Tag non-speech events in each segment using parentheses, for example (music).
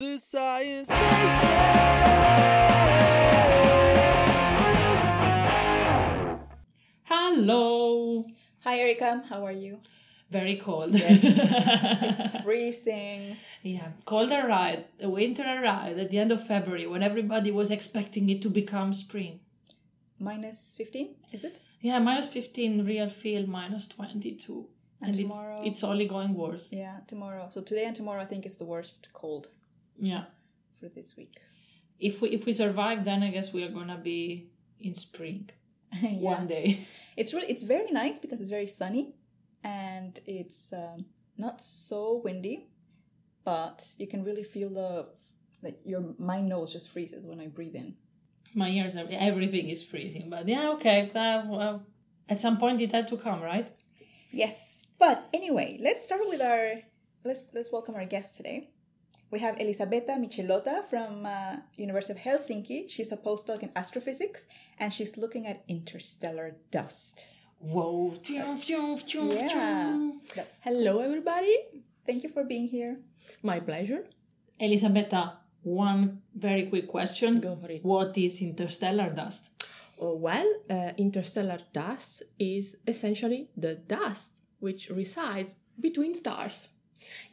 The Science Basement! Hello! Hi, Erica. How are you? Very cold. Yes. (laughs) it's freezing. Yeah, cold arrived. The winter arrived at the end of February when everybody was expecting it to become spring. Minus 15, is it? Yeah, minus 15, real feel minus 22. And And, tomorrow- it's, it's only going worse. Yeah, tomorrow. So today and tomorrow, I think is the worst cold Yeah. for this week. If we if we survive, then I guess we are gonna be in spring (laughs) yeah. one day. It's really it's very nice because it's very sunny and it's um, not so windy, but you can really feel the like your my nose just freezes when I breathe in. My ears are everything is freezing, but yeah, okay. Uh, well, at some point it had to come, right? Yes, but anyway, let's start with our let's let's welcome our guest today. We have Elisabetta Micelotta from uh, University of Helsinki. She's a postdoc in astrophysics, and she's looking at interstellar dust. Whoa! Yeah. phew. Hello, everybody. Thank you for being here. My pleasure. Elisabetta, one very quick question. Go for it. What is interstellar dust? Oh, well, uh, interstellar dust is essentially the dust which resides between stars.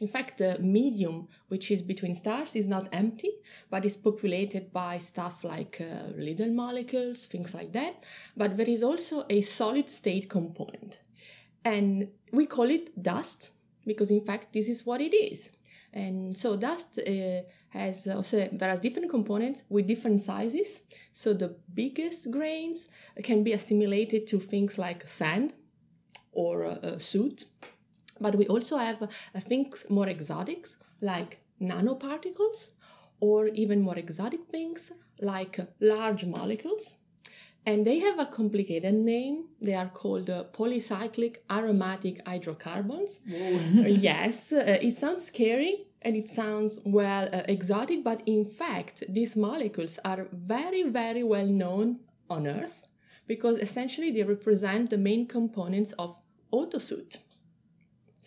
In fact, the medium which is between stars is not empty, but is populated by stuff like uh, little molecules, things like that. But there is also a solid state component. And we call it dust because, in fact, this is what it is. And so dust uh, has also there are different components with different sizes. So the biggest grains can be assimilated to things like sand or uh, uh, soot. But we also have uh, things more exotics like nanoparticles, or even more exotic things like large molecules. And they have a complicated name. They are called uh, polycyclic aromatic hydrocarbons. (laughs) yes, uh, it sounds scary and it sounds well uh, exotic, but in fact, these molecules are very, very well known on Earth because essentially they represent the main components of autosoot.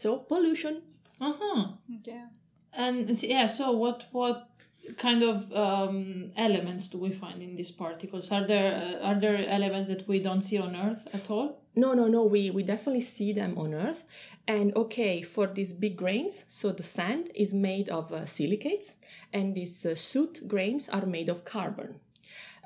So, pollution. Uh huh. Yeah. And yeah, so what what kind of um, elements do we find in these particles? Are there uh, are there elements that we don't see on Earth at all? No, no, no, we, we definitely see them on Earth. And okay, for these big grains, so the sand is made of uh, silicates, and these uh, soot grains are made of carbon.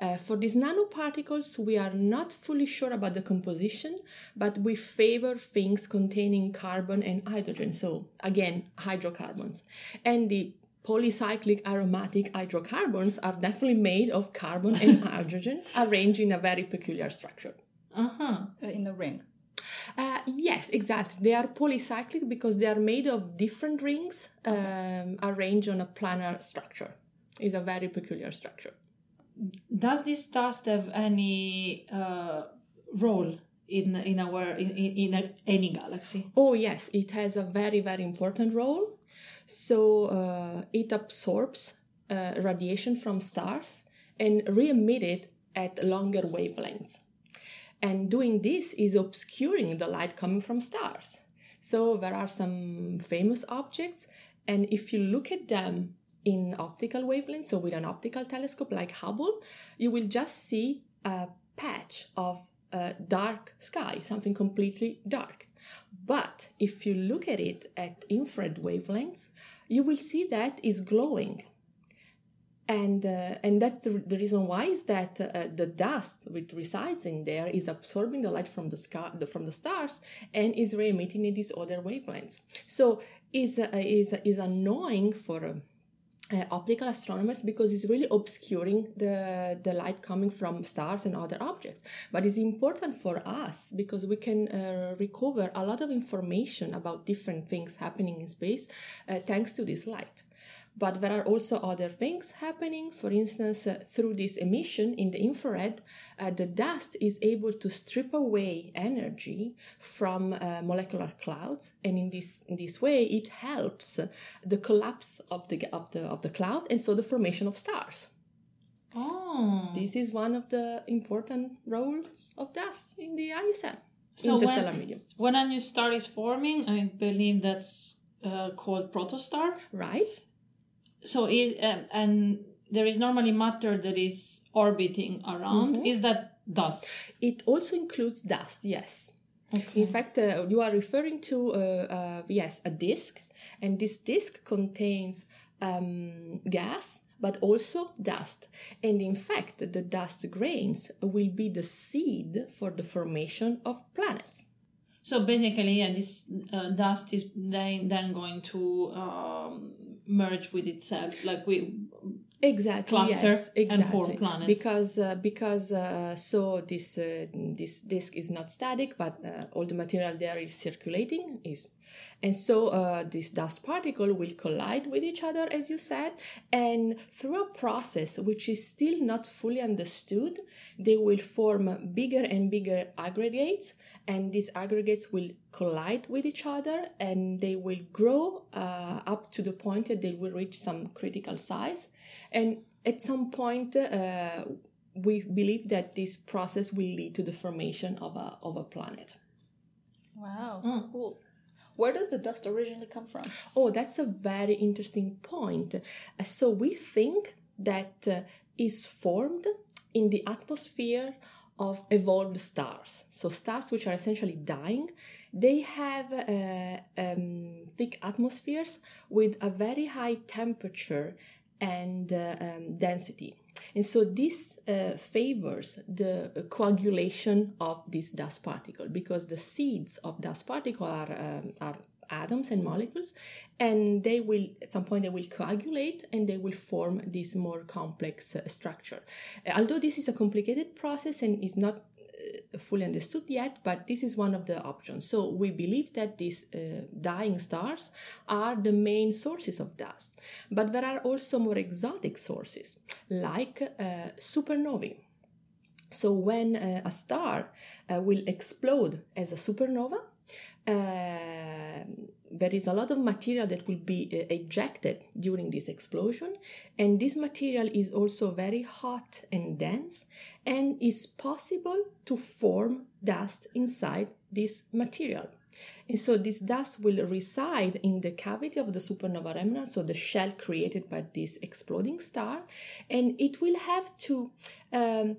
Uh, for these nanoparticles, we are not fully sure about the composition, but we favor things containing carbon and hydrogen. So, again, hydrocarbons. And the polycyclic aromatic hydrocarbons are definitely made of carbon and (laughs) hydrogen arranged in a very peculiar structure. Uh huh. Uh, In a ring. Uh, yes, exactly. They are polycyclic because they are made of different rings um, arranged on a planar structure. It's a very peculiar structure. Does this dust have any uh, role in in our in in, in any galaxy? Oh, yes, it has a very, very important role. So uh, it absorbs uh, radiation from stars and re emit it at longer wavelengths. And doing this is obscuring the light coming from stars. So there are some famous objects, and if you look at them in optical wavelengths, so with an optical telescope like Hubble, you will just see a patch of dark sky, something completely dark. But if you look at it at infrared wavelengths, you will see that is glowing. And, uh, and that's the, reason why is that uh, the dust which resides in there is absorbing the light from the sky, from the stars and is re-emitting in these other wavelengths. So is uh, is is annoying for uh, optical astronomers because it's really obscuring the, the light coming from stars and other objects. But it's important for us because we can uh, recover a lot of information about different things happening in space uh, thanks to this light. But there are also other things happening. For instance, uh, through this emission in the infrared, uh, the dust is able to strip away energy from uh, molecular clouds, and in this in this way, it helps uh, the collapse of the of the of the cloud, and so the formation of stars. Oh, This is one of the important roles of dust in the ISM, So interstellar when- medium. when a new star is forming, I believe that's uh, called protostar. Right? So is um, and there is normally matter that is orbiting around. Is that dust? It also includes dust, yes. Okay. In fact, uh, you are referring to, uh, uh, yes, a disk, and this disk contains um, gas but also dust. And in fact, the dust grains will be the seed for the formation of planets. So basically, yeah, this uh, dust is then then going to um, merge with itself, like we exactly cluster yes, and exactly. form planets. because uh, because uh, so this uh, this disk is not static but uh, all the material there is circulating is and so uh, this dust particle will collide with each other as you said and through a process which is still not fully understood they will form bigger and bigger aggregates and these aggregates will collide with each other and they will grow uh, up to the point that they will reach some critical size. And at some point uh, we believe that this process will lead to the formation of a, of a planet. Wow, so cool. Where does the dust originally come from? Oh, that's a very interesting point. Uh, So we think that uh, is formed in the atmosphere of evolved stars. So stars which are essentially dying, they have uh, um, thick atmospheres with a very high temperature and uh, um, density. And so this uh, favors the coagulation of this dust particle because the seeds of dust particle are, um, are atoms and molecules and they will at some point they will coagulate and they will form this more complex uh, structure although this is a complicated process and is not fully understood yet but this is one of the options. So we believe that these uh, dying stars are the main sources of dust. But there are also more exotic sources like uh, supernovae. So when uh, a star uh, will explode as a supernova, uh, there is a lot of material that will be uh, ejected during this explosion, and this material is also very hot and dense, and is possible to form dust inside this material. And so this dust will reside in the cavity of the supernova remnant, so the shell created by this exploding star, and it will have to um,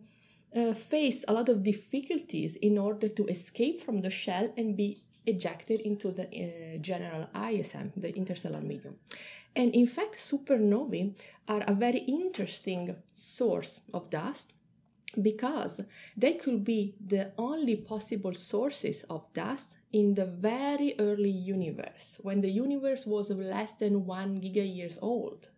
uh, face a lot of difficulties in order to escape from the shell and be ejected into the uh, general ISM, the interstellar medium. And in fact, supernovae are a very interesting source of dust because they could be the only possible sources of dust in the very early universe, when the universe was less than one giga years old.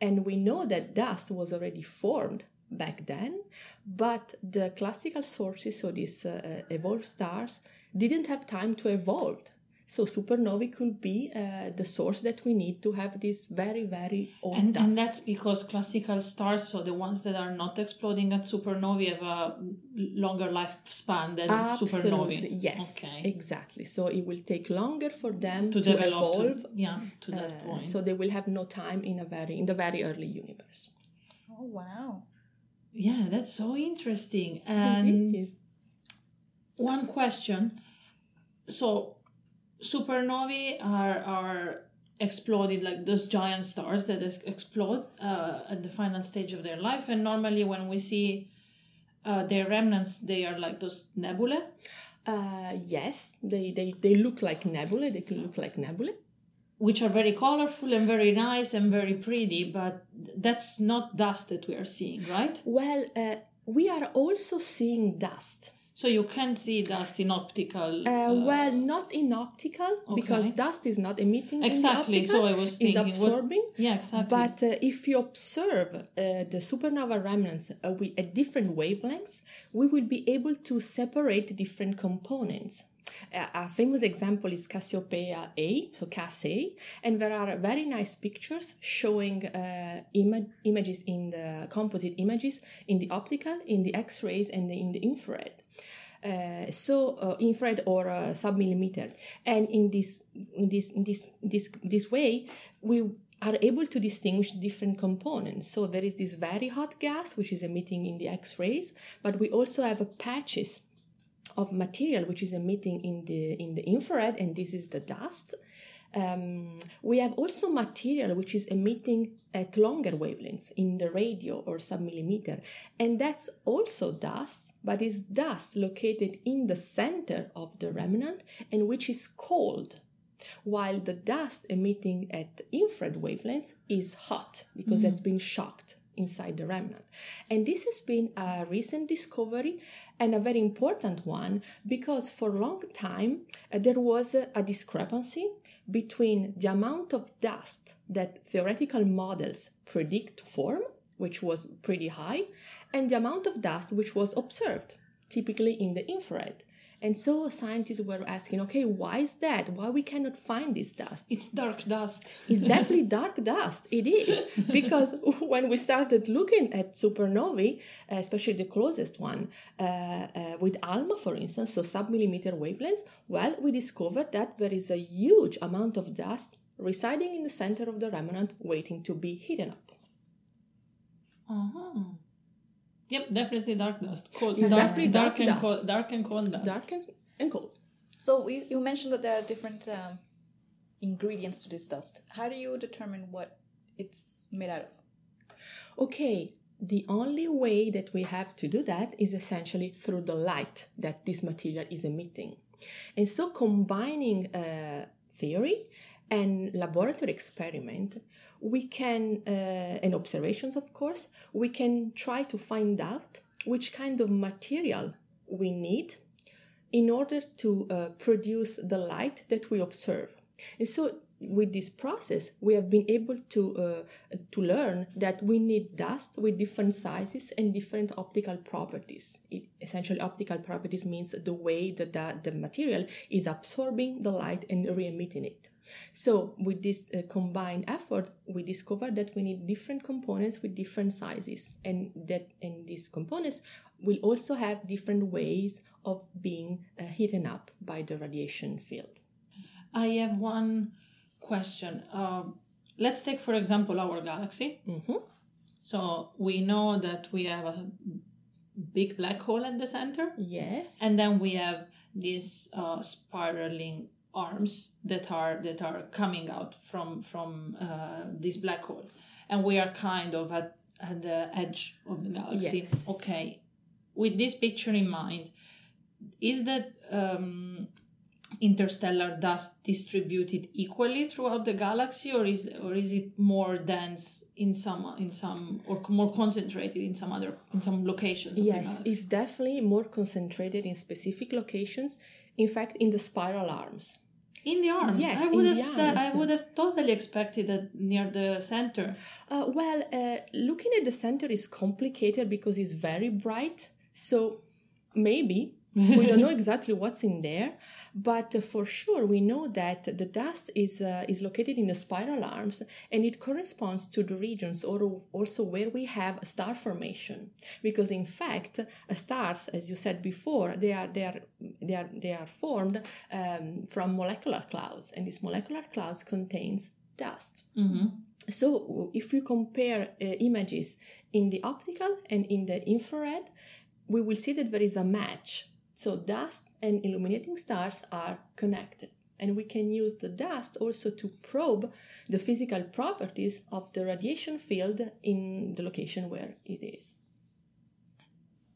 And we know that dust was already formed back then, but the classical sources, so these uh, evolved stars, didn't have time to evolve. So supernovae could be uh, the source that we need to have this very, very old and, dust. and that's because classical stars, so the ones that are not exploding at supernovae, have a longer lifespan than Absolutely, supernovae. yes, Okay. exactly. So it will take longer for them To to, develop, to- evolve. yeah, to that uh, point. so they will have no time in a very in the very early universe. Oh wow. yeah, that's so interesting. (laughs) And is- one question: so supernovae are are exploded like those giant stars that ex- explode uh, at the final stage of their life, and normally when we see uh, their remnants, they are like those nebulae. Uh, yes, they, they, they look like nebulae. They can look like nebulae. which are very colorful and very nice and very pretty, but that's not dust that we are seeing, right? Well, uh, we are also seeing dust. So you can see dust in optical. Uh, well, not in optical because dust is not emitting Exactly, optical, so I was thinking, what- absorbing. yeah, exactly. But uh, if you observe uh, the supernova remnants uh, with, at different wavelengths, we will be able to separate different components. A famous example is Cassiopeia A, so Cass A, and there are very nice pictures showing uh, ima- images in the composite images in the optical, in the X-rays, and in the infrared. Uh, so uh, infrared or uh, submillimeter, and in this in this in this this this way we are able to distinguish different components. So there is this very hot gas which is emitting in the X-rays, but we also have patches of material which is emitting in the in the infrared, and this is the dust. Um, we have also material which is emitting at longer wavelengths in the radio or submillimeter, and that's also dust, but is dust located in the center of the remnant and which is cold while the dust emitting at infrared wavelengths is hot because it's been shocked inside the remnant. And this has been a recent discovery and a very important one because for a long time uh, there was a, a discrepancy between the amount of dust that theoretical models predict to form, which was pretty high, and the amount of dust which was observed, typically in the infrared. And so scientists were asking, okay, why is that? Why we cannot find this dust? It's dark dust. It's (laughs) definitely dark dust. It is because (laughs) when we started looking at supernovae, especially the closest one uh, uh, with ALMA, for instance, so submillimeter wavelengths, well, we discovered that there is a huge amount of dust residing in the center of the remnant, waiting to be heated up. Uh-huh. Yep, definitely dark dust. Cold. It's dark, definitely dark and dust. cold. Dark and cold dust. Dark and, and cold. So you, you mentioned that there are different um, ingredients to this dust. How do you determine what it's made out of? Okay, the only way that we have to do that is essentially through the light that this material is emitting. And so combining uh, theory and laboratory experiment, we can, uh, and observations of course, we can try to find out which kind of material we need in order to uh, produce the light that we observe. And so with this process, we have been able to uh, to learn that we need dust with different sizes and different optical properties. It, essentially, optical properties means the way that the, the material is absorbing the light and re-emitting it. So, with this uh, combined effort, we discovered that we need different components with different sizes, and that and these components will also have different ways of being uh, heated up by the radiation field. I have one question. Um, let's take, for example, our galaxy. Mhm. So we know that we have a big black hole in the center, Yes. and then we have this uh, spiraling arms that are that are coming out from from uh, this black hole, and we are kind of at at the edge of the galaxy. Yes. Okay, with this picture in mind, is that um, interstellar dust distributed equally throughout the galaxy, or is or is it more dense in some in some or more concentrated in some other in some locations? Of Yes, it's definitely more concentrated in specific locations. In fact, in the spiral arms. In the arms. Yes, I in would have the said I would have totally expected that near the center. Uh, well, uh, looking at the center is complicated because it's very bright. So maybe we don't know (laughs) exactly what's in there, but uh, for sure we know that the dust is uh, is located in the spiral arms, and it corresponds to the regions or also where we have star formation. Because in fact, uh, stars, as you said before, they are they are they are they are formed um, from molecular clouds, and this molecular clouds contains dust. hmm So if we compare uh, images in the optical and in the infrared, we will see that there is a match. So dust and illuminating stars are connected. And we can use the dust also to probe the physical properties of the radiation field in the location where it is.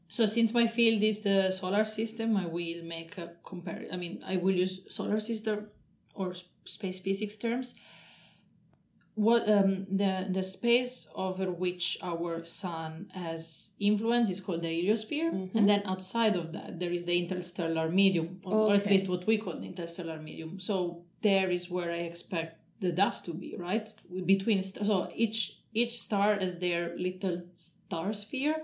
So since my field is the solar system, I will make a compare. I mean, I will use solar system or space physics terms. What um, the the space over which our sun has influence is called the heliosphere, and then outside of that there is the interstellar medium, or, or at least what we call the interstellar medium. So there is where I expect the dust to be, right? Between st- so each each star has their little star sphere,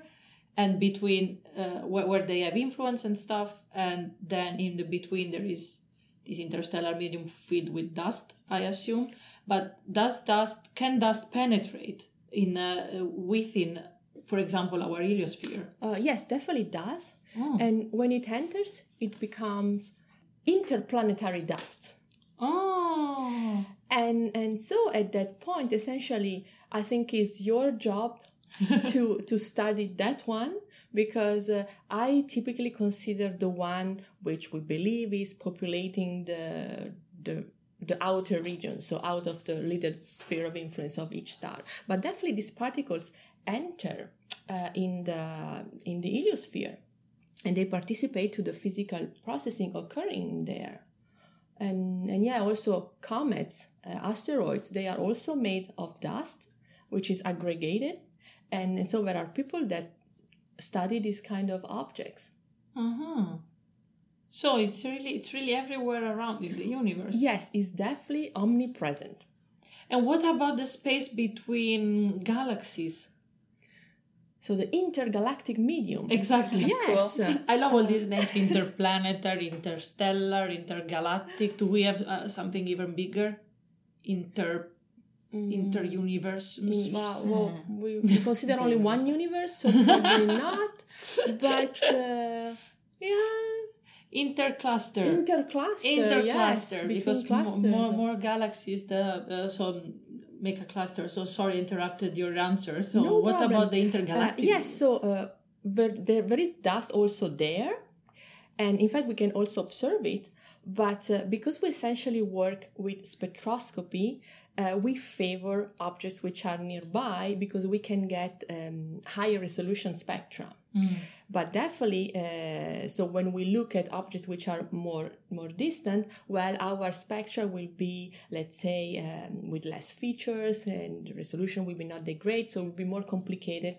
and between uh, where, where they have influence and stuff, and then in the between there is this interstellar medium filled with dust, I assume. But does dust can dust penetrate in uh, within, for example, our heliosphere? Uh, yes, definitely does. Oh. And when it enters, it becomes interplanetary dust. Oh, and and so at that point essentially i think it's your job (laughs) to to study that one because uh, i typically consider the one which we believe is populating the the the outer region, so out of the little sphere of influence of each star. But definitely these particles enter uh, in the in the heliosphere, and they participate to the physical processing occurring there. And and yeah, also comets, uh, asteroids, they are also made of dust, which is aggregated, and, and so there are people that study these kind of objects. Uh-huh. So it's really it's really everywhere around in the universe. Yes, it's definitely omnipresent. And what about the space between galaxies? So the intergalactic medium. Exactly. Yes. (laughs) I love all these names interplanetary, interstellar, intergalactic. Do we have uh, something even bigger? Inter inter-universe. Mm, well, well, we, we consider only one universe, so probably (laughs) not. But uh, yeah, Intercluster. intercluster. Intercluster, yes, between because clusters. more more galaxies the uh, so make a cluster. So sorry, interrupted your answer. So No what problem. about the Uh, intergalactic? yes, so uh, there, there, there is dust also there, and in fact, we can also observe it. But uh, because we essentially work with spectroscopy, uh, we favor objects which are nearby because we can get um, higher resolution spectra. But definitely, uh, so when we look at objects which are more more distant, well, our spectra will be, let's say, um, with less features, and resolution will be not that great, so it will be more complicated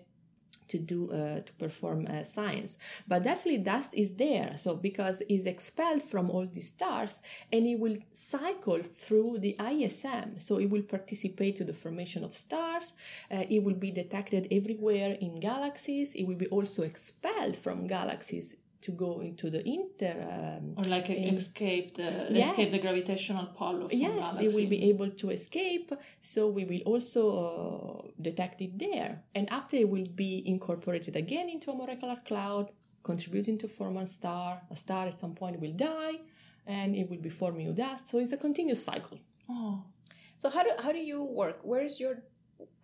to do uh, to perform uh, science. But definitely dust is there. So because it's expelled from all these stars and it will cycle through the ism so it will participate to the formation of stars. Uh, it will be detected everywhere in galaxies. It will be also expelled from galaxies to go into the inter um, or like in- escape the Yeah. escape the gravitational pull of some yes galaxy. it will be able to escape so we will also uh, detect it there and after it will be incorporated again into a molecular cloud contributing to form a star a star at some point will die and it will be forming new dust so it's a continuous cycle Oh. So how do how do you work? Where is your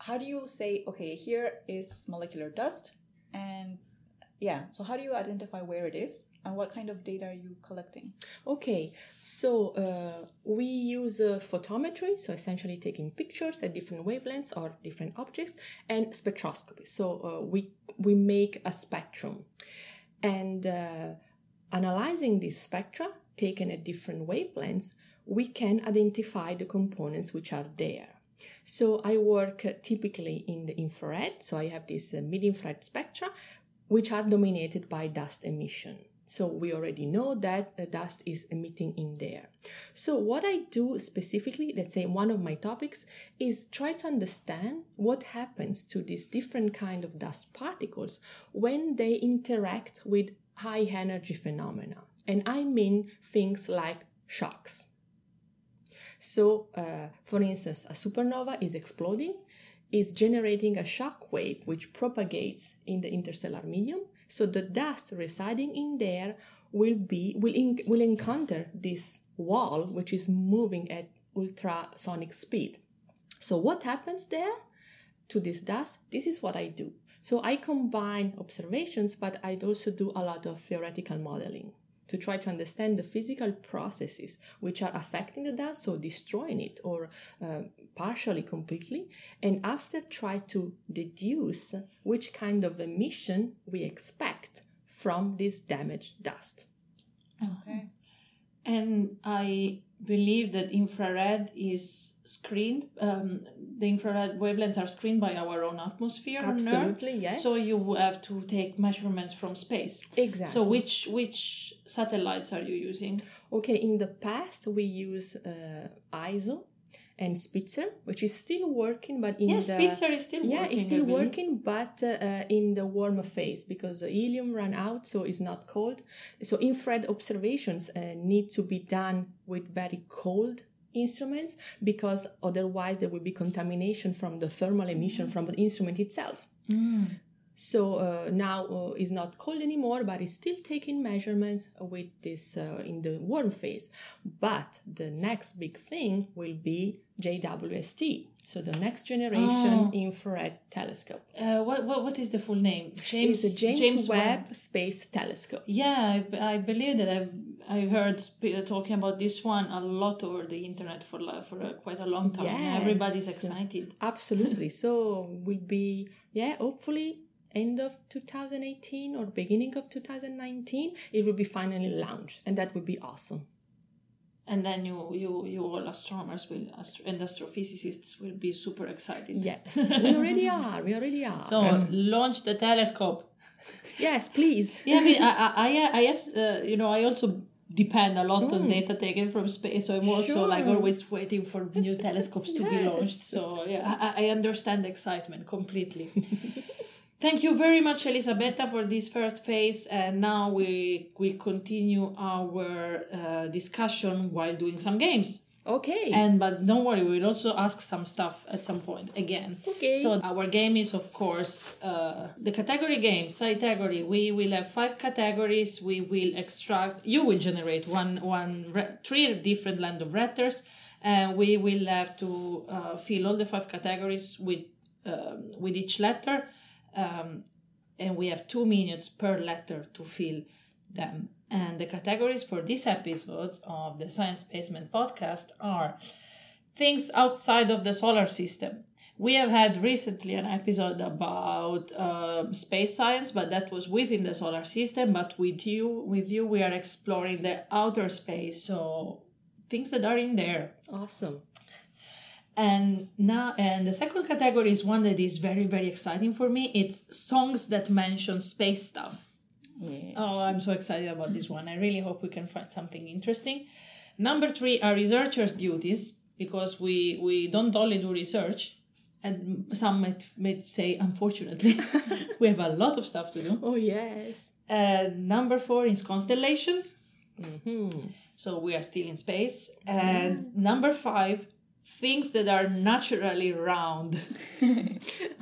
how do you say okay, here is molecular dust and yeah, so how do you identify where it is and what kind of data are you collecting? Okay, so uh, we use uh, photometry, so essentially taking pictures at different wavelengths or different objects, and spectroscopy. So uh, we we make a spectrum, and uh, analyzing this spectra taken at different wavelengths, we can identify the components which are there. So I work typically in the infrared, so I have this uh, mid-infrared spectra, which are dominated by dust emission. So we already know that dust is emitting in there. So what I do specifically, let's say one of my topics, is try to understand what happens to these different kind of dust particles when they interact with high energy phenomena. And I mean things like shocks. So, uh, for instance, a supernova is exploding, is generating a shock wave which propagates in the interstellar medium. So the dust residing in there will be will in, will encounter this wall which is moving at ultrasonic speed. So what happens there to this dust? This is what I do. So I combine observations, but I also do a lot of theoretical modeling to try to understand the physical processes which are affecting the dust, so destroying it or uh, partially completely, and after try to deduce which kind of emission we expect from this damaged dust. Okay. And I believe that infrared is screened. Um, the infrared wavelengths are screened by our own atmosphere on Earth. Absolutely, yes. So you have to take measurements from space. Exactly. So which which satellites are you using? Okay, in the past we use uh, ISO and Spitzer, which is still working, but in Yes, the Spitzer is still yeah, working. it's still working, but uh, uh, in the warmer phase because the helium ran out, so it's not cold. So infrared observations uh, need to be done with very cold instruments because otherwise there will be contamination from the thermal emission from the instrument itself. So uh, now uh, it's not cold anymore, but it's still taking measurements with this uh, in the warm phase. But the next big thing will be JWST, so the next generation Oh. infrared telescope. Uh, what, what what is the full name? James It's a James, Webb Space Telescope. Yeah, I, I believe that I've I heard sp- talking about this one a lot over the internet for for a, quite a long time. Yes. Everybody's excited. Absolutely. so will be yeah, hopefully end of 2018 or beginning of 2019 it will be finally launched and that would be awesome. And then you you you all astronomers will astro- and astrophysicists will be super excited. Yes, (laughs) we already are. We already are. So Um, launch the telescope. yes, please. (laughs) Yeah, I mean, I I I, have uh, you know I also depend a lot on Mm. data taken from space, so I'm also like always waiting for new telescopes to be (laughs) launched. So yeah, I, I understand the excitement completely. Thank you very much, Elisabetta, for this first phase. And now we will continue our uh, discussion while doing some games. Okay. And but don't worry, we will also ask some stuff at some point again. Okay. So our game is of course uh, the category game, category. We will have five categories. We will extract. You will generate one one re- three different land of letters, and we will have to uh, fill all the five categories with um, with each letter, um, and we have two minutes per letter to fill them. And the categories for these episodes of the Science Basement podcast are things outside of the solar system. We have had recently an episode about uh, space science, but that was within the solar system. But with you, with you, we are exploring the outer space, so things that are in there. awesome. And now, and the second category is one that is very, very exciting for me. It's songs that mention space stuff. Yeah. Oh, I'm so excited about this one. I really hope we can find something interesting. Number three are researchers' duties because we we don't only do research, and some might, might say, unfortunately, (laughs) (laughs) we have a lot of stuff to do. Oh yes. Uh, number four is constellations. hmm So we are still in space. And number five, things that are naturally round. (laughs)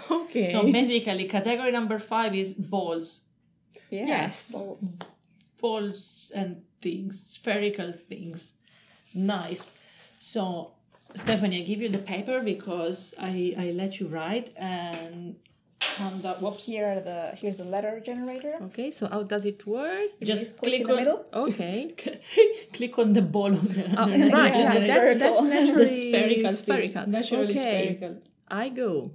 Okay. So basically, category number five is balls. Yeah. Yes. balls. balls and things, spherical things. Nice. So, Stephanie, I give you the paper because I, I let you write and come that. Whoops. Here are the here's the letter generator. okay. So how does it work? You Just click click in the middle. Okay. (laughs) click on the ball on the, Oh, ah, the (laughs) right. Yeah, Yeah, the that's, that's spherical. naturally the spherical, spherical. Thing. Naturally okay. spherical. I go.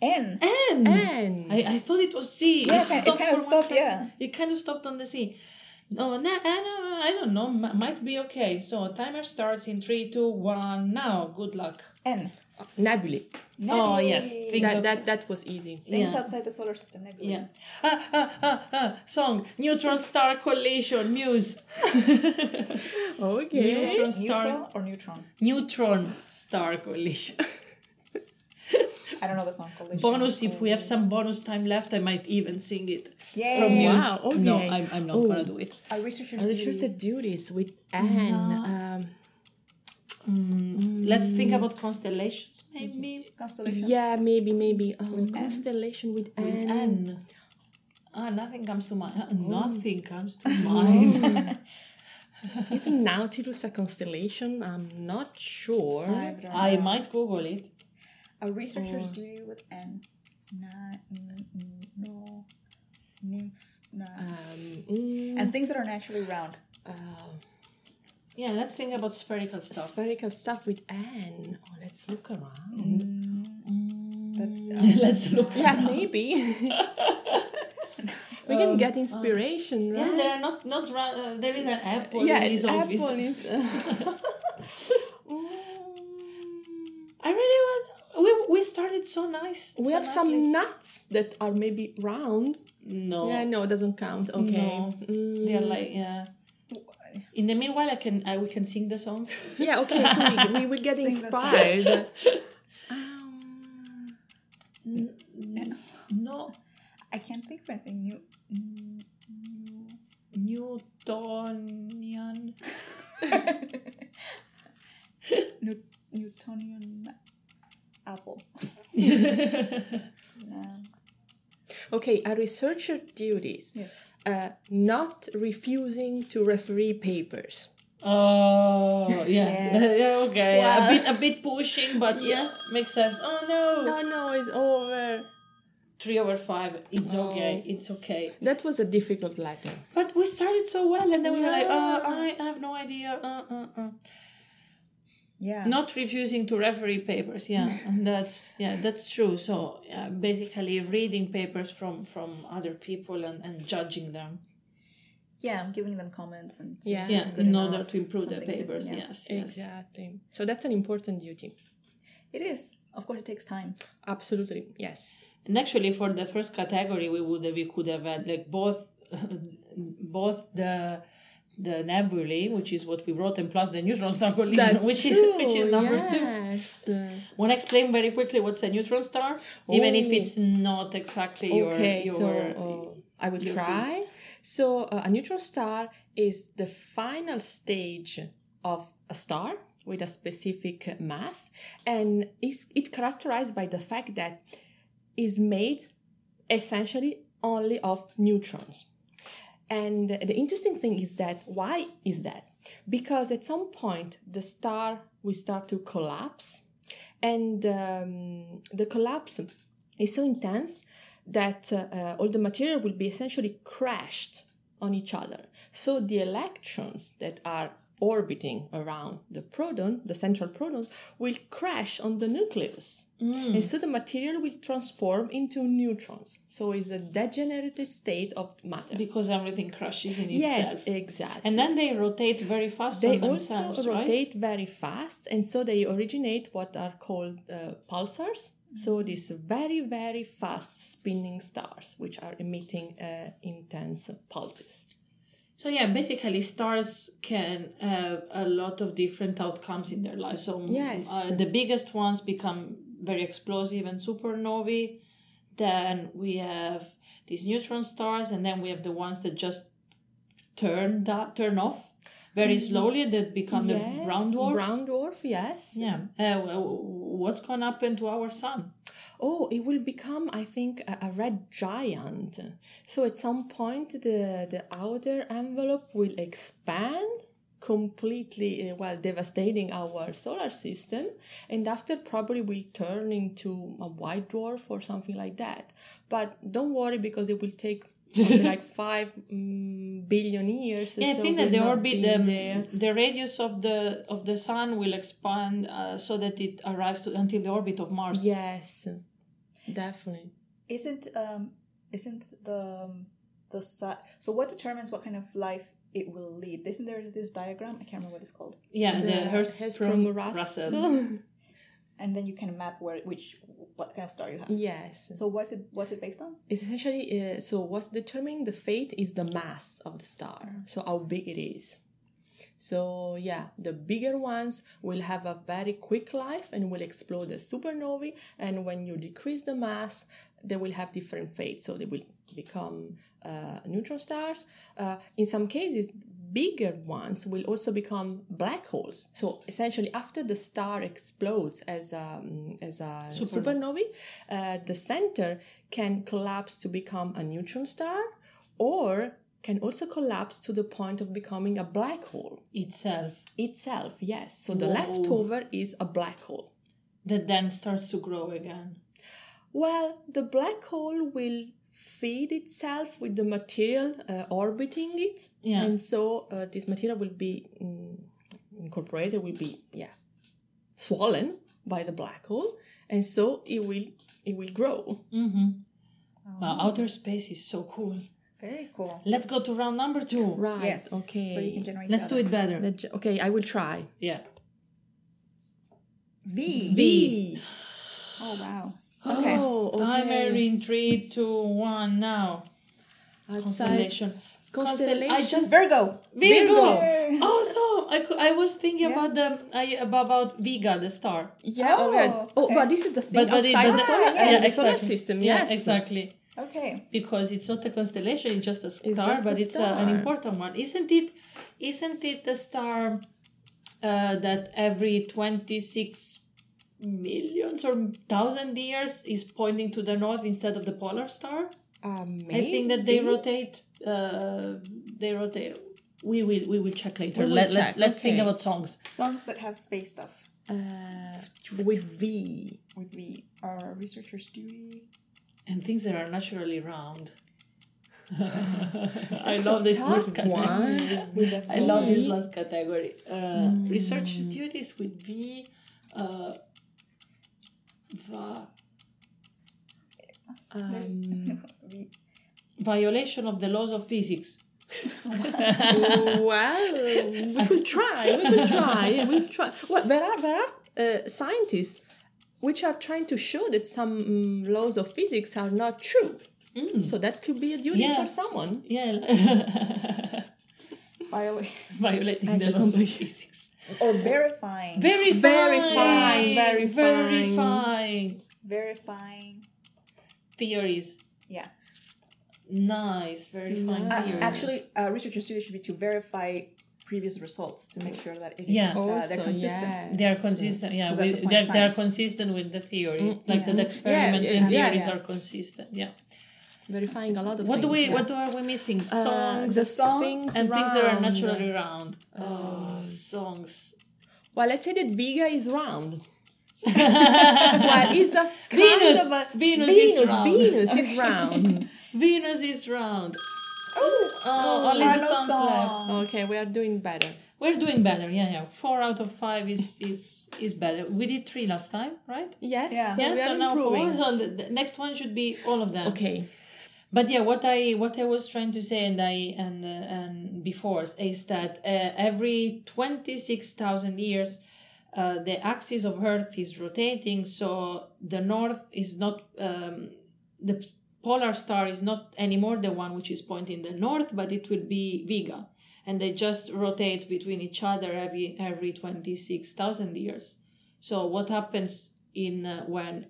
N. N. N. I, I thought it was C. Yeah, it it kind of stopped, yeah. It kind of stopped on the C. No, no, no, I don't know. Might be okay. So timer starts in three, two, one. Now, good luck. N. Nebulae. Oh, yes. Things That, outside- that that was easy. Things Yeah. outside the solar system. Nebulae. Yeah. Ah, ah, ah, ah. Song. Neutron star collision. Muse. (laughs) Okay. Neutron star. Neutral or neutron? Neutron star collision. (laughs) I don't know the song. Collision. bonus. If we have some bonus time left, I might even sing it Yay. from Muse. Wow, okay. No, I'm, I'm not Oh. gonna do it. Our researchers. Are do- the sure to do this with Um, Let's think about constellations, maybe. Constellation. yeah, maybe, maybe. Oh, With N? constellation with N. N. Ah, nothing comes to mind. Oh. Nothing comes to (laughs) mind. (laughs) Isn't Nautilus a constellation? I'm not sure. I, I might Google it. A researchers Oh. do with N. Na, ni, ni, no, nymph, na. Um, mm, and things that are naturally round. uh, Yeah, let's think about spherical stuff. spherical stuff with N. Oh, let's look around. Mm. That, mm. Uh, let's look. Yeah, around. maybe. (laughs) we can um, get um, inspiration, right? Yeah, there are not not ra- uh, there is an apple yeah, in this office. apple is. Uh, (laughs) mm. I really want. We we started so nice. we so have nicely. some nuts that are maybe round. No. Yeah, no, it doesn't count. Okay. No. Mm. They're like yeah. In the meanwhile, I can I, we can sing the song. Yeah, okay, so we, we will get (laughs) Sing inspired. um, No, I can't think of anything new. Newtonian. (laughs) New- Newtonian apple. (laughs) Um, Okay, a researcher duties. Yes. Uh, not refusing to referee papers. Oh yeah, Yes. (laughs) yeah okay. Wow. A bit a bit pushing, but yeah, makes sense. Oh no, Oh no, it's over. three over five. It's Oh. okay. It's okay. That was a difficult letter. But we started so well, and then we were like, uh, I have no idea. Uh, uh, uh. Yeah. Not refusing to referee papers. Yeah, (laughs) and that's yeah, that's true. So yeah, basically reading papers from from other people and and judging them. yeah, I'm giving them comments and Yeah. Yeah, it's good in order to improve the papers. yeah. Yes, yes. Exactly. So that's an important duty. It is. Of course, it takes time. Absolutely, yes. And actually, for the first category, we would we could have had like both (laughs) both the the nebulae, which is what we wrote, and plus the neutron star collision, (laughs) which is which is number two. yes. Uh, Want to explain very quickly what's a neutron star, even if Oh. it's not exactly your okay, your. so uh, I will try. So uh, a neutron star is the final stage of a star with a specific mass, and is it characterized by the fact that is made essentially only of neutrons. And the interesting thing is that why is that? Because at some point the star will start to collapse, and um, the collapse is so intense that uh, uh, all the material will be essentially crashed on each other. So the electrons that are orbiting around the proton, the central protons, will crash on the nucleus. And so the material will transform into neutrons. So it's a degenerative state of matter. because everything crashes in yes, itself. Yes, exactly. And then they rotate very fast they on also themselves, right? rotate very fast, and so they originate what are called uh, pulsars. So these very, very fast spinning stars, which are emitting uh, intense pulses. So yeah, basically stars can have a lot of different outcomes in their life. So mm, Yes. uh, the biggest ones become very explosive and supernovae. Then we have these neutron stars, and then we have the ones that just turn that turn off very slowly. That become the Mm-hmm. Brown dwarfs. Brown dwarf, yes. Yeah. Uh, what's going to happen to our sun? Oh, it will become, I think, a, a red giant. So at some point, the, the outer envelope will expand completely, uh, well, devastating our solar system, and after probably will turn into a white dwarf or something like that. But don't worry because it will take (laughs) like five mm, billion years. Yeah, I so think that the orbit, be um, the radius of the of the sun will expand uh, so that it arrives to until the orbit of Mars. Yes, definitely. Isn't um isn't the the si- so what determines what kind of life it will lead? Isn't there this diagram? I can't remember what it's called. Yeah, the, The Hertzsprung Hertzsprung Russell. Russell. And then you can map where which what kind of star you have. yes. So what's it what's it based on? It's essentially uh, so what's determining the fate is the mass of the star so how big it is so yeah the bigger ones will have a very quick life and will explode as supernovae and when you decrease the mass they will have different fates so they will become uh, neutron stars uh, in some cases bigger ones will also become black holes so essentially after the star explodes as a, as a Supernova. supernovae uh, the center can collapse to become a neutron star or can also collapse to the point of becoming a black hole itself itself yes so the Whoa. leftover is a black hole that then starts to grow again. well the black hole will feed itself with the material uh, orbiting it Yeah. and so uh, this material will be mm, incorporated will be yeah swollen by the black hole and so it will it will grow Mm-hmm. Wow, outer space is so cool. Very cool. Let's go to round number two. right Yes. okay So you can generate. Let's do it better. The ge- okay i will try Yeah. V. V. (gasps) Oh wow. Okay. oh okay. Timer in three, two, one, now. Constellation. constellation I just Virgo. Virgo. Virgo. Oh, also, I, cou- I was thinking Yeah. about the I, about Vega, the star. Yeah. Oh, Oh, yeah. oh okay. but this is the thing But- but it- outside but the the- solar, ah, uh, yeah, yeah, the solar exactly. system. Yeah, Yes, exactly. Okay. Because it's not a constellation; it's just a star, just a but it's a, an important one, isn't it? Isn't it the star uh, that every twenty six millions or thousand years is pointing to the north instead of the polar star? Uh, I think that they rotate. Uh, they rotate. We will. We will check later. We will Let, check, Let, let's think about songs. Songs that have space stuff Uh, with V. with V. our researchers duty. and things that are naturally round. (laughs) I love this last category. one. I love this last category. Uh, Researchers' duties with V. Uh, va- Um, (laughs) violation of the laws of physics. well, (laughs) we could try. We could try. We could try. Well, there are there are uh, scientists which are trying to show that some um, laws of physics are not true. So that could be a duty Yeah. for someone. Yeah, (laughs) Viola- violating As the laws of physics. Or verifying. Very verify. Verifying, Verifying, verifying. verifying verifying. theories. Yeah. Nice, verifying Uh, theories. actually, uh, researchers' duty should be to verify previous results to make sure that it is, Yeah. uh, Also, they're consistent. yes. they are consistent. Yeah, Because with, the they're, they are consistent with the theory. like yeah. the experiments Yeah, and yeah, theories yeah. are consistent. Yeah. Verifying a lot of What do things. we? What are we missing? Uh, Songs the song things and things that are naturally round. Oh, songs. Well, let's say that Vega is round. (laughs) well, it's a kind Venus. of a Venus is round. Venus is round. (laughs) Venus is round. Oh, Oh, only the final songs left. okay, we are doing better. We're doing better. Yeah, yeah. Four out of five is is is better. We did three last time, right? Yes. Yeah. So yeah. we are So now improving. four. So the, the next one should be all of them. Okay. But yeah, what I what I was trying to say and I and uh, and before is that uh, every twenty six thousand years, uh, the axis of Earth is rotating. So the north is not um, the polar star is not anymore the one which is pointing the north, but it will be Vega, and they just rotate between each other every every twenty six thousand years. So what happens in uh, when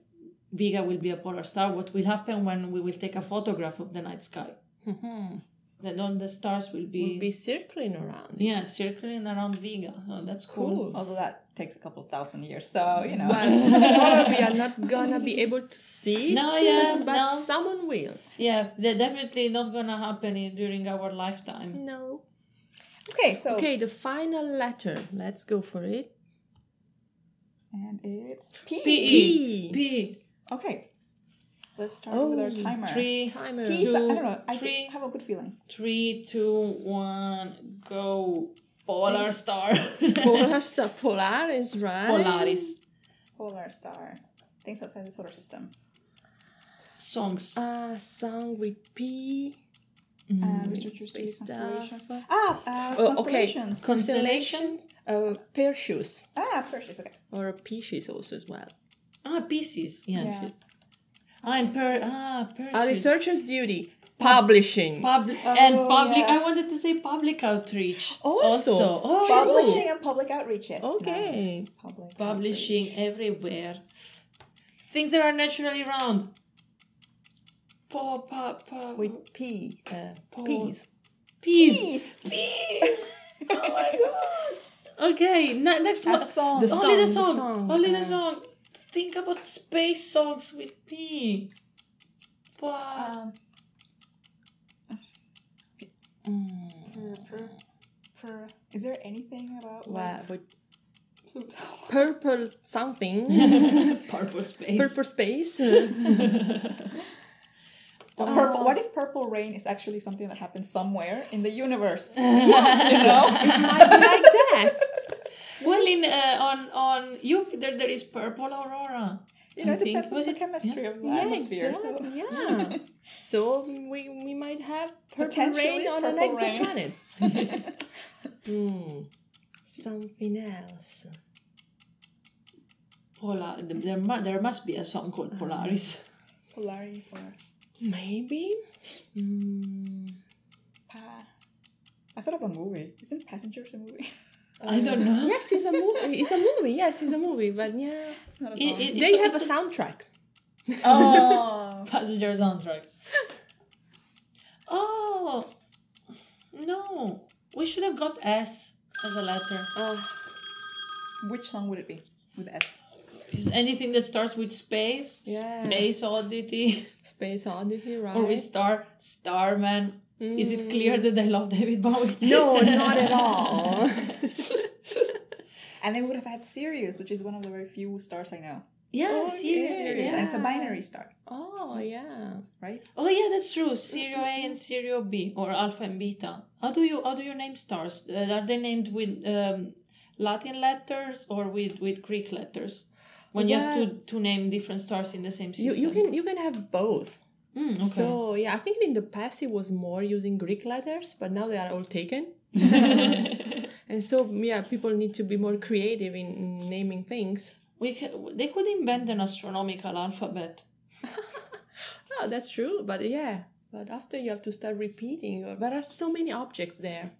Vega will be a polar star. What will happen when we will take a photograph of the night sky? Mhm. Then all the stars will be, We'll be circling around. yeah circling around Vega. So that's cool. Cool. Although that takes a couple of thousand years, so you know. Well, (laughs) probably are not gonna be able to see it, No, yeah, but no. someone will. Yeah, they're definitely not gonna happen in, during our lifetime. No. okay, so Okay, the final letter. Let's go for it. and it's P. P. P. Okay, let's start with our Oh, timer. Three, Timer. P. two, I don't know. I three. think, have a good feeling. three, two, one, go. Polar (laughs) star. Polar, star. Polaris, right. Polaris. Polar star. Things outside the solar system. Songs. Uh, song with P. Uh, researchers do space constellations. stuff. Ah, uh, Oh, okay. constellations. Constellation. Uh, Perseus. Ah, Perseus. Okay. Or Pisces also as well. Ah, Pisces. Yes. Yeah. Ah, and per. Ah, Perseus. A researcher's duty. Publishing. Public and Oh, public. yeah. I wanted to say public outreach. Also. Oh, Publishing and public outreach. Yes. Okay. Nice. Public publishing outreach. everywhere. Things that are naturally round. Pa, pa, pa, With P. Uh, Paul. peas. peas. Peace. Peas. (laughs) Oh my god. Okay, ne- next A one. song. The Only the song, the song. song, Only the uh, song. Think about space songs with P. Pa. Um, Mm. per, per, is there anything about Well, like, with some- (laughs) purple something. (laughs) Purple space. purple space. (laughs) Uh, Oh. purple, what if purple rain is actually something that happens somewhere in the universe? you know? it Might be like that. Well, in uh, on on Jupiter there is purple aurora. You know, I it think. depends on Was the it- chemistry of the Yeah, atmosphere. exactly, So. yeah. (laughs) So we we might have purple rain on an purple exoplanet. (laughs) Hmm. Something else. Polar. There, there must be a song called Polaris. Polaris or Maybe. Hmm. pa. I thought of a movie. Isn't Passengers a movie? (laughs) I don't know. Yes, it's a movie. It's a movie. Yes, it's a movie. But yeah, It's not a It- it- they it's have a it's soundtrack. oh. (laughs) Passenger soundtrack. Oh no! We should have got S as a letter. Oh. Which song would it be with S? is anything that starts with space, Yeah. space oddity, Space Oddity, right? or with star, starman. Is it clear that I love David Bowie? (laughs) No, not at all. (laughs) And then we would have had Sirius, which is one of the very few stars I know. Yeah, Oh, seriously. Sirius, Yeah. and it's a binary star, oh, yeah. right? Oh yeah, that's true. Sirius A and Sirius B, or Alpha and Beta. How do you how do you name stars? Uh, are they named with um, Latin letters or with with Greek letters? When you have to, to name different stars in the same system. You, you can you can have both. Mm, okay. So yeah, I think in the past it was more using Greek letters, but now they are all taken. (laughs) and so yeah, people need to be more creative in naming things. we can, they could invent an astronomical alphabet. (laughs) Oh, that's true, but yeah, but after you have to start repeating. or- There are so many objects there.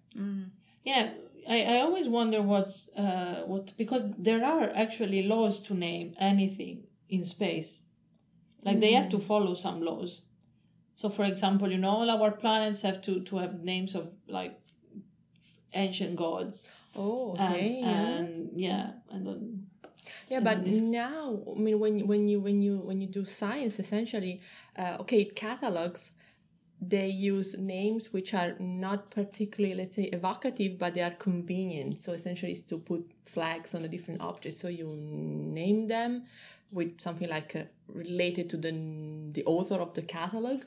Yeah, I, I always wonder what's uh what because there are actually laws to name anything in space. Like they have to follow some laws. So for example, you know, all our planets have to to have names of like ancient gods. Oh, And, okay, yeah. and yeah, and Yeah, but now I mean when when you when you when you do science essentially, uh, okay, catalogs they use names which are not particularly let's say evocative, but they are convenient. So essentially, it's to put flags on the different objects. So you name them with something like uh, related to the the author of the catalog,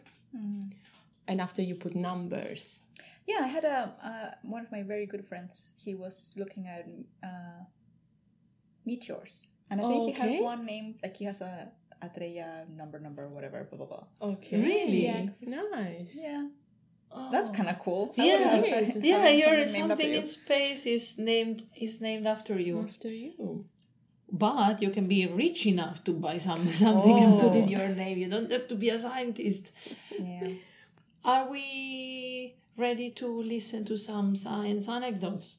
and after you put numbers. Yeah, I had a uh, one of my very good friends. He was looking at uh, meteors, and I think he has one name. Like he has a Atreya number, number, whatever, blah blah blah. Okay, Really? Yeah, 'cause- nice. Yeah, that's Oh. kind of cool. Yeah, would it is. have- yeah, having you're something named after something you. in space is named is named after you. After you. But you can be rich enough to buy some (laughs) something and put Oh. in your name. You don't have to be a scientist. Yeah. Are we ready to listen to some science anecdotes?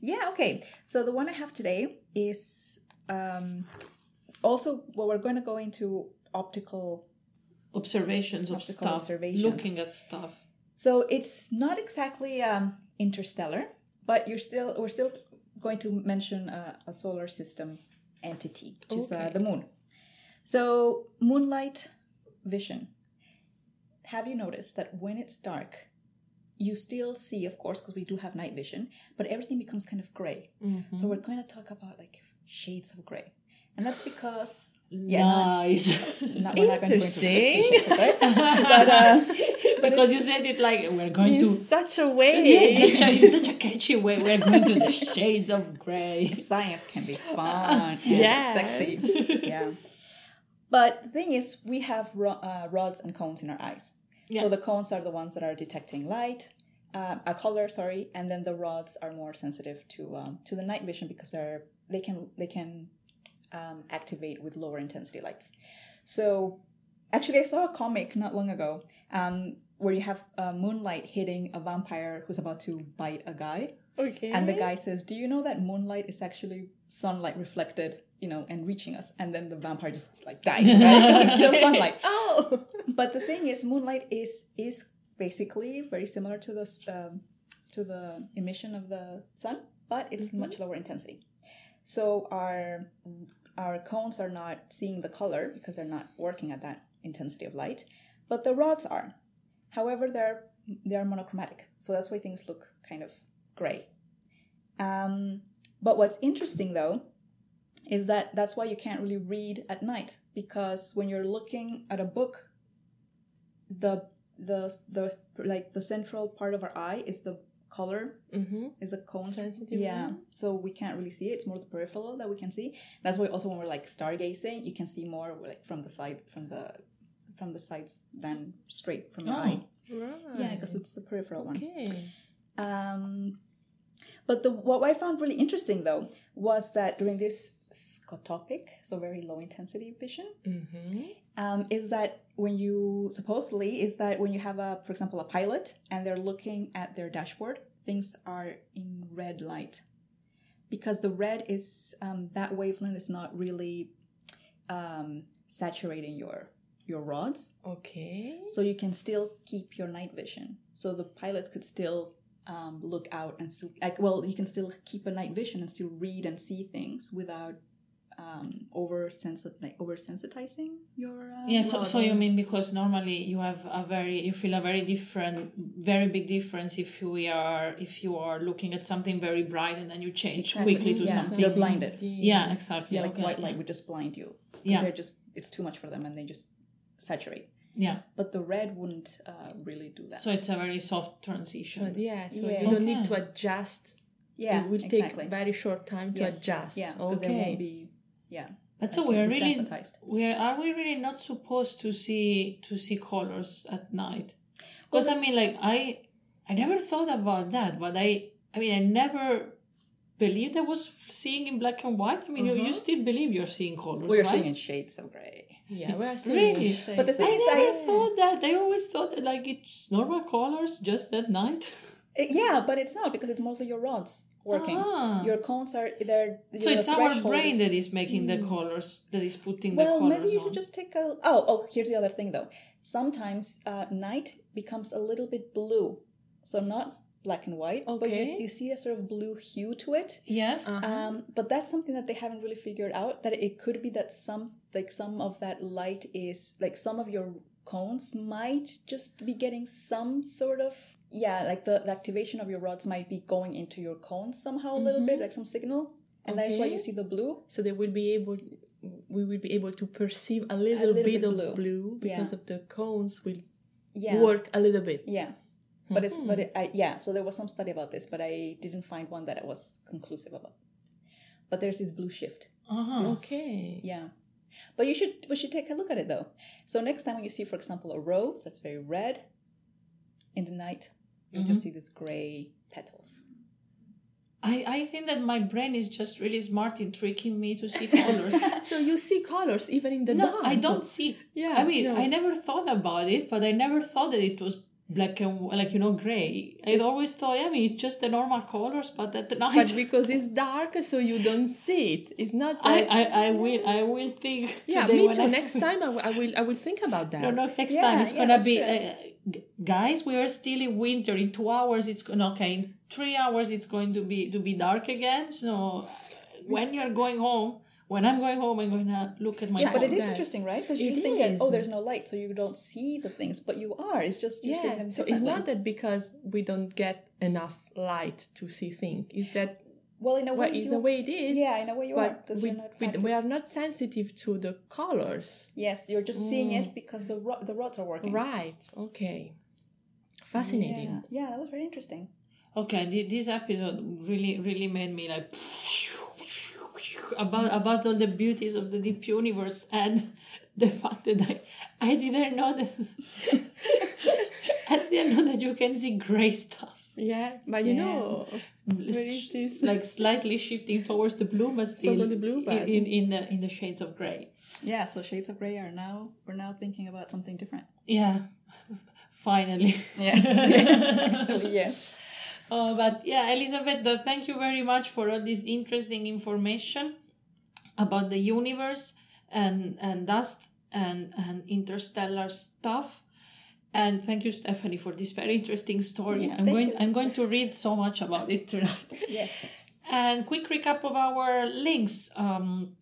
Yeah, okay. So the one I have today is um, also well, we're going to go into optical. Observations of Optical stuff, observations. looking at stuff. So it's not exactly um, interstellar, but you're still we're still going to mention a, a solar system entity, which is uh, the moon. So moonlight vision. Have you noticed that when it's dark, you still see, of course, because we do have night vision, but everything becomes kind of gray. Mm-hmm. So we're going to talk about like shades of gray, and that's because yeah, nice. not, not into Interesting. (laughs) but uh, because you said it like we're going In to. such a Yeah, way. in such, a, in such a catchy way. We're going to the shades of grey. (laughs) science can be fun and Yeah. sexy. (laughs) Yeah. But the thing is, we have ro- uh, rods and cones in our eyes. Yeah. So the cones are the ones that are detecting light, uh, a color, sorry, and then the rods are more sensitive to um, to the night vision because they're they can they can um, activate with lower intensity lights. So actually, I saw a comic not long ago um, where you have uh, moonlight hitting a vampire who's about to bite a guy. Okay. And the guy says, "Do you know that moonlight is actually sunlight reflected, you know, and reaching us?" And then the vampire just like dies, right? still (laughs) sunlight. Oh. But the thing is, moonlight is is basically very similar to the um, to the emission of the sun, but it's much lower intensity. So our our cones are not seeing the color because they're not working at that intensity of light, but the rods are. However, they're they are monochromatic, so that's why things look kind of gray. Um, but what's interesting though is that that's why you can't really read at night because when you're looking at a book, the the the like the central part of our eye is the color Mm-hmm. is a cone Sensitive yeah one? so we can't really see it it's more the peripheral that we can see that's why also when we're like stargazing you can see more like from the sides from the from the sides than straight from your Oh. eye Right. yeah because it's the peripheral one Okay. um, but the what I found really interesting though was that during this scotopic, so very low intensity vision, Mm-hmm. um, is that when you supposedly is that when you have a, for example, a pilot and they're looking at their dashboard, things are in red light because the red is um, that wavelength is not really um, saturating your your rods Okay. so you can still keep your night vision so the pilots could still um, look out and still like well you can still keep a night vision and still read and see things without um, over like oversensitizing your uh, Yeah, so, so you mean because normally you have a very you feel a very different very big difference if we are if you are looking at something very bright and then you change Exactly. quickly to Yeah, something you're blinded. yeah exactly yeah, like okay. white light would just blind you Yeah. they're just it's too much for them and they just saturate. yeah But the red wouldn't uh, really do that. so it's a very soft transition But yeah, so Yeah. you don't need to adjust. yeah, it will exactly. take very short time to Yes. adjust. Yeah, because they okay. won't be. Yeah, but so we're really we are are we really not supposed to see to see colors at night because i mean like i i never thought about that but i i mean i never believed i was seeing in black and white i mean you, you Uh-huh. still believe you're seeing colors We're right? seeing in shades of gray. Yeah, we are seeing Really? shades But the of- thing I is, never I- thought that. I always thought that like it's normal colors just at night. Uh, yeah, but it's not because it's mostly your rods working. Ah. Your cones are they're. So it's our brain that is making the colors, that is putting the colors. Well, maybe you on. should just take a. Oh, oh. Here's the other thing, though. Sometimes uh, night becomes a little bit blue, so not black and white, but you, you see a sort of blue hue to it. Yes. Uh-huh. Um, but that's something that they haven't really figured out. That it could be that some like some of that light is like some of your cones might just be getting some sort of yeah like the, the activation of your rods might be going into your cones somehow a little bit like some signal and that's why you see the blue so they will be able we will be able to perceive a little, little bit, bit of blue. blue, because Yeah. of the cones will yeah work a little bit yeah but it's but it, I, yeah so there was some study about this but i didn't find one that I was conclusive about but there's this blue shift uh-huh. okay Yeah. But you should we should take a look at it though. So next time when you see, for example, a rose that's very red in the night, you'll just see these gray petals. I, I think that my brain is just really smart in tricking me to see colors. (laughs) so you see colors even in the no, dark I don't see. yeah I mean, no. I never thought about it, but I never thought that it was black and like you know gray. I always thought, I mean, it's just the normal colors, but at night. but because it's dark so you don't see it it's not I, I, I will I will think yeah today me too I- next (laughs) time I will- I will I will think about that No, no, next Yeah, time it's yeah, gonna be, uh, guys. We are still in winter. In two hours, it's gonna okay. In three hours, it's going to be to be dark again. So when you're going home, when I'm going home, I'm gonna look at my. Yeah, but it is phone. interesting, right? Because you think that oh, is. oh, there's no light, so you don't see the things, but you are. It's just you're seeing yeah them so it's not that because we don't get enough light to see things it's that well, in a way, well, it's you, the way it is yeah, in a way you are but because we, you're not. we, we are not sensitive to the colors yes, you're just seeing Mm. it because the ro- the rods are working. right okay fascinating Yeah, yeah, that was very interesting. Okay, this episode really, really made me like about about all the beauties of the deep universe and (laughs) the fact that I I didn't know that (laughs) I didn't know that you can see gray stuff. Yeah but you know Where is this? like slightly shifting towards the blue, but still Totally blue, but- in, in the in the shades of gray. Yeah, so shades of gray are now we're now thinking about something different. Yeah, (laughs) finally. Yes, (laughs) yes, (laughs) actually, yes. Oh, but yeah, Elisabetta, thank you very much for all this interesting information about the universe and and dust and and interstellar stuff. And thank you, Stephanie, for this very interesting story. Yeah, I'm going you. I'm going to read so much about it tonight. (laughs) Yes. And quick recap of our links um,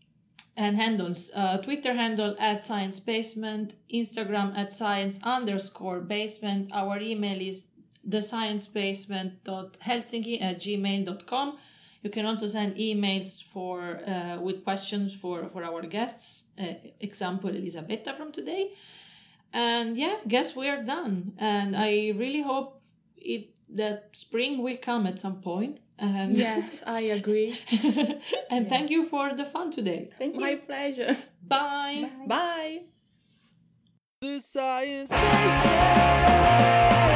and handles. Uh, Twitter handle at Science Basement, Instagram at Science underscore basement. Our email is thesciencebasement.helsinki at gmail.com. You can also send emails for uh, with questions for, for our guests. Uh, example, Elisabetta from today. And yeah, guess we are done. And I really hope it that spring will come at some point. And (laughs) yes i agree (laughs) and thank you for the fun today. Thank you. my pleasure Bye. bye The Science Basement.